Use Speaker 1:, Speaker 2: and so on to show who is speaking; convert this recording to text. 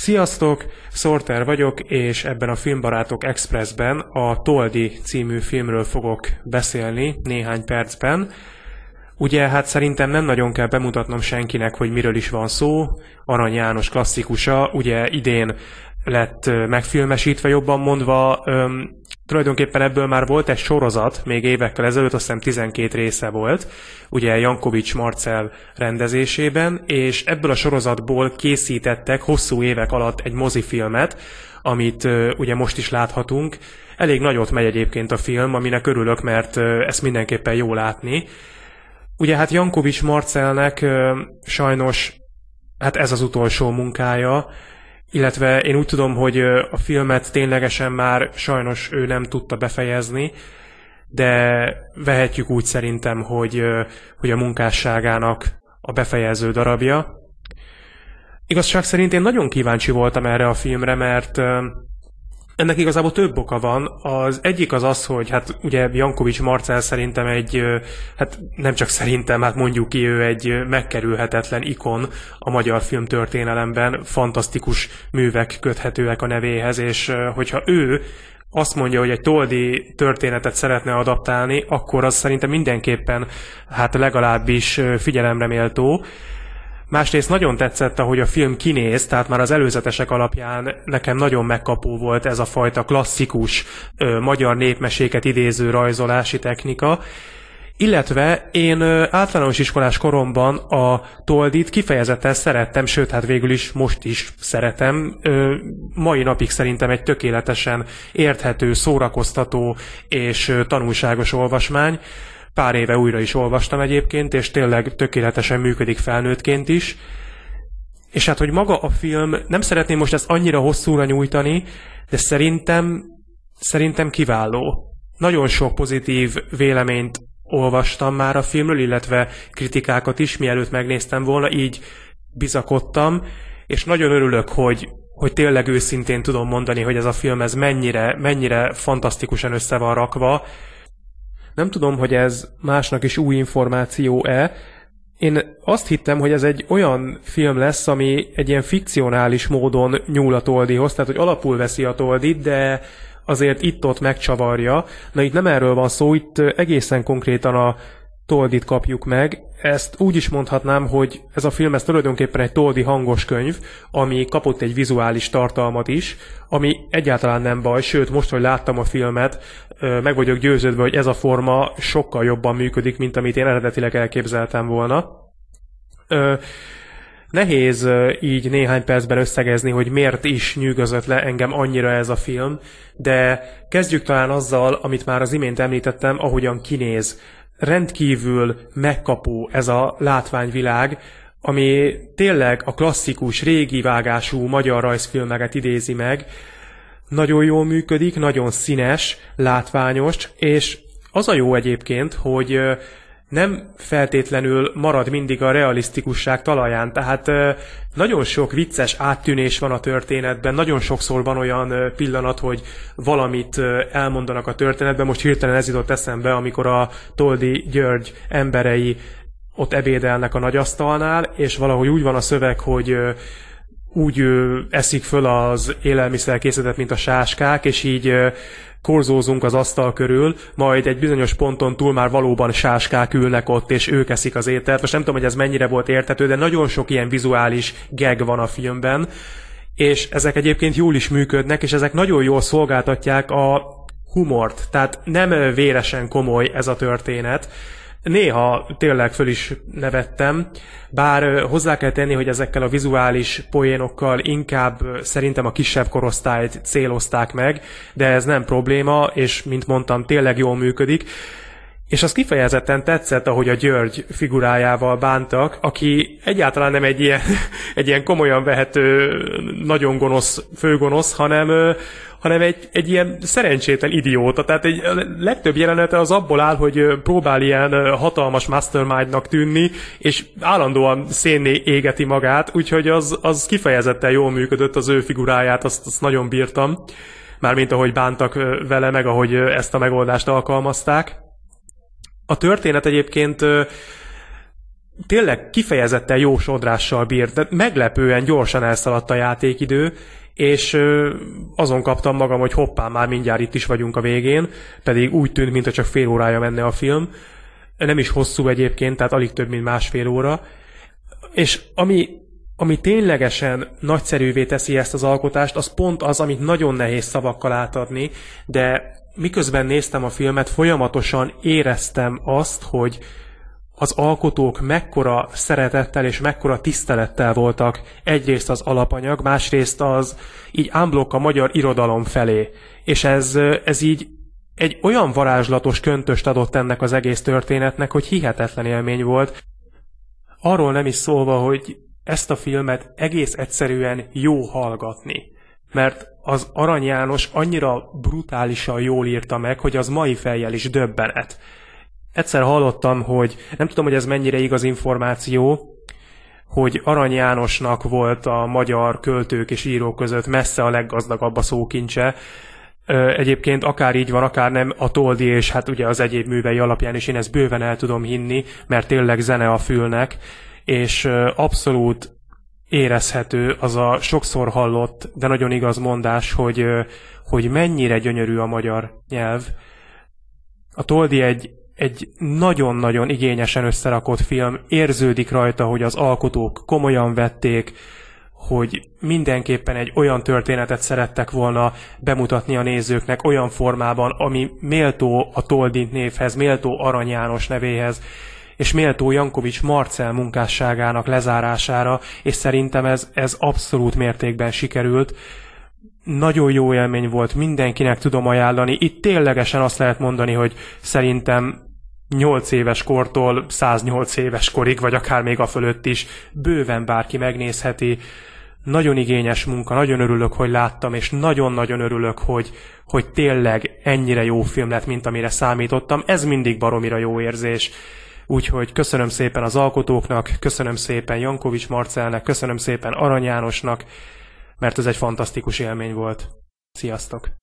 Speaker 1: Sziasztok, Sorter vagyok, és ebben a Filmbarátok Expressben a Toldi című filmről fogok beszélni néhány percben. Ugye hát szerintem nem nagyon kell bemutatnom senkinek, hogy miről is van szó. Arany János klasszikusa, ugye idén lett megfilmesítve, jobban mondva, öm, tulajdonképpen ebből már volt egy sorozat, még évekkel ezelőtt, azt hiszem 12 része volt, ugye Jankovics Marcel rendezésében, és ebből a sorozatból készítettek hosszú évek alatt egy mozifilmet, amit ö, ugye most is láthatunk. Elég nagyot megy egyébként a film, aminek örülök, mert ö, ezt mindenképpen jó látni. Ugye hát Jankovics Marcelnek ö, sajnos hát ez az utolsó munkája, illetve én úgy tudom, hogy a filmet ténylegesen már sajnos ő nem tudta befejezni, de vehetjük úgy szerintem, hogy, hogy a munkásságának a befejező darabja. Igazság szerint én nagyon kíváncsi voltam erre a filmre, mert ennek igazából több oka van. Az egyik az az, hogy hát ugye Jankovics Marcel szerintem egy, hát nem csak szerintem, hát mondjuk ki, ő egy megkerülhetetlen ikon a magyar film történelemben, fantasztikus művek köthetőek a nevéhez, és hogyha ő azt mondja, hogy egy toldi történetet szeretne adaptálni, akkor az szerintem mindenképpen hát legalábbis figyelemre méltó. Másrészt nagyon tetszett, ahogy a film kinéz, tehát már az előzetesek alapján nekem nagyon megkapó volt ez a fajta klasszikus ö, magyar népmeséket idéző rajzolási technika, illetve én általános iskolás koromban a Toldit kifejezetten szerettem, sőt, hát végül is most is szeretem. Mai napig szerintem egy tökéletesen érthető, szórakoztató és tanulságos olvasmány. Pár éve újra is olvastam egyébként, és tényleg tökéletesen működik felnőttként is. És hát, hogy maga a film, nem szeretném most ezt annyira hosszúra nyújtani, de szerintem, szerintem kiváló. Nagyon sok pozitív véleményt olvastam már a filmről, illetve kritikákat is, mielőtt megnéztem volna, így bizakodtam, és nagyon örülök, hogy, hogy tényleg őszintén tudom mondani, hogy ez a film ez mennyire, mennyire fantasztikusan össze van rakva, nem tudom, hogy ez másnak is új információ-e. Én azt hittem, hogy ez egy olyan film lesz, ami egy ilyen fikcionális módon nyúl a Toldihoz, tehát hogy alapul veszi a Toldit, de azért itt-ott megcsavarja. Na itt nem erről van szó, itt egészen konkrétan a Toldit kapjuk meg. Ezt úgy is mondhatnám, hogy ez a film ez tulajdonképpen egy Toldi hangos könyv, ami kapott egy vizuális tartalmat is, ami egyáltalán nem baj, sőt most, hogy láttam a filmet, meg vagyok győződve, hogy ez a forma sokkal jobban működik, mint amit én eredetileg elképzeltem volna. Nehéz így néhány percben összegezni, hogy miért is nyűgözött le engem annyira ez a film, de kezdjük talán azzal, amit már az imént említettem, ahogyan kinéz rendkívül megkapó ez a látványvilág, ami tényleg a klasszikus, régi vágású magyar rajzfilmeket idézi meg. Nagyon jól működik, nagyon színes, látványos, és az a jó egyébként, hogy nem feltétlenül marad mindig a realisztikusság talaján, tehát nagyon sok vicces áttűnés van a történetben, nagyon sokszor van olyan pillanat, hogy valamit elmondanak a történetben, most hirtelen ez jutott eszembe, amikor a Toldi György emberei ott ebédelnek a nagyasztalnál, és valahogy úgy van a szöveg, hogy úgy eszik föl az élelmiszerkészletet, mint a sáskák, és így korzózunk az asztal körül, majd egy bizonyos ponton túl már valóban sáskák ülnek ott, és ők eszik az ételt. Most nem tudom, hogy ez mennyire volt értető, de nagyon sok ilyen vizuális geg van a filmben, és ezek egyébként jól is működnek, és ezek nagyon jól szolgáltatják a humort. Tehát nem véresen komoly ez a történet, Néha tényleg föl is nevettem, bár hozzá kell tenni, hogy ezekkel a vizuális poénokkal inkább szerintem a kisebb korosztályt célozták meg, de ez nem probléma, és mint mondtam, tényleg jól működik. És az kifejezetten tetszett, ahogy a György figurájával bántak, aki egyáltalán nem egy ilyen, egy ilyen komolyan vehető, nagyon gonosz, főgonosz, hanem, hanem egy, egy ilyen szerencsétlen idióta. Tehát egy legtöbb jelenete az abból áll, hogy próbál ilyen hatalmas mastermindnak tűnni, és állandóan szénné égeti magát, úgyhogy az, az kifejezetten jól működött az ő figuráját, azt, azt nagyon bírtam. Mármint ahogy bántak vele, meg ahogy ezt a megoldást alkalmazták. A történet egyébként tényleg kifejezetten jó sodrással bírt, de meglepően gyorsan elszaladt a játékidő, és azon kaptam magam, hogy hoppá, már mindjárt itt is vagyunk a végén, pedig úgy tűnt, mintha csak fél órája menne a film. Nem is hosszú egyébként, tehát alig több, mint másfél óra. És ami, ami ténylegesen nagyszerűvé teszi ezt az alkotást, az pont az, amit nagyon nehéz szavakkal átadni, de miközben néztem a filmet, folyamatosan éreztem azt, hogy, az alkotók mekkora szeretettel és mekkora tisztelettel voltak egyrészt az alapanyag, másrészt az így ámblok a magyar irodalom felé. És ez, ez így egy olyan varázslatos köntöst adott ennek az egész történetnek, hogy hihetetlen élmény volt. Arról nem is szólva, hogy ezt a filmet egész egyszerűen jó hallgatni. Mert az Arany János annyira brutálisan jól írta meg, hogy az mai fejjel is döbbenet. Egyszer hallottam, hogy nem tudom, hogy ez mennyire igaz információ, hogy Arany Jánosnak volt a magyar költők és írók között messze a leggazdagabb a szókincse. Egyébként akár így van, akár nem, a Toldi és hát ugye az egyéb művei alapján is én ezt bőven el tudom hinni, mert tényleg zene a fülnek, és abszolút érezhető az a sokszor hallott, de nagyon igaz mondás, hogy, hogy mennyire gyönyörű a magyar nyelv. A Toldi egy egy nagyon-nagyon igényesen összerakott film, érződik rajta, hogy az alkotók komolyan vették, hogy mindenképpen egy olyan történetet szerettek volna bemutatni a nézőknek olyan formában, ami méltó a Toldint névhez, méltó Arany János nevéhez, és méltó Jankovics Marcel munkásságának lezárására, és szerintem ez, ez abszolút mértékben sikerült. Nagyon jó élmény volt, mindenkinek tudom ajánlani. Itt ténylegesen azt lehet mondani, hogy szerintem 8 éves kortól 108 éves korig, vagy akár még a fölött is bőven bárki megnézheti. Nagyon igényes munka, nagyon örülök, hogy láttam, és nagyon-nagyon örülök, hogy, hogy tényleg ennyire jó film lett, mint amire számítottam. Ez mindig baromira jó érzés. Úgyhogy köszönöm szépen az alkotóknak, köszönöm szépen Jankovics Marcelnek, köszönöm szépen Arany Jánosnak, mert ez egy fantasztikus élmény volt. Sziasztok!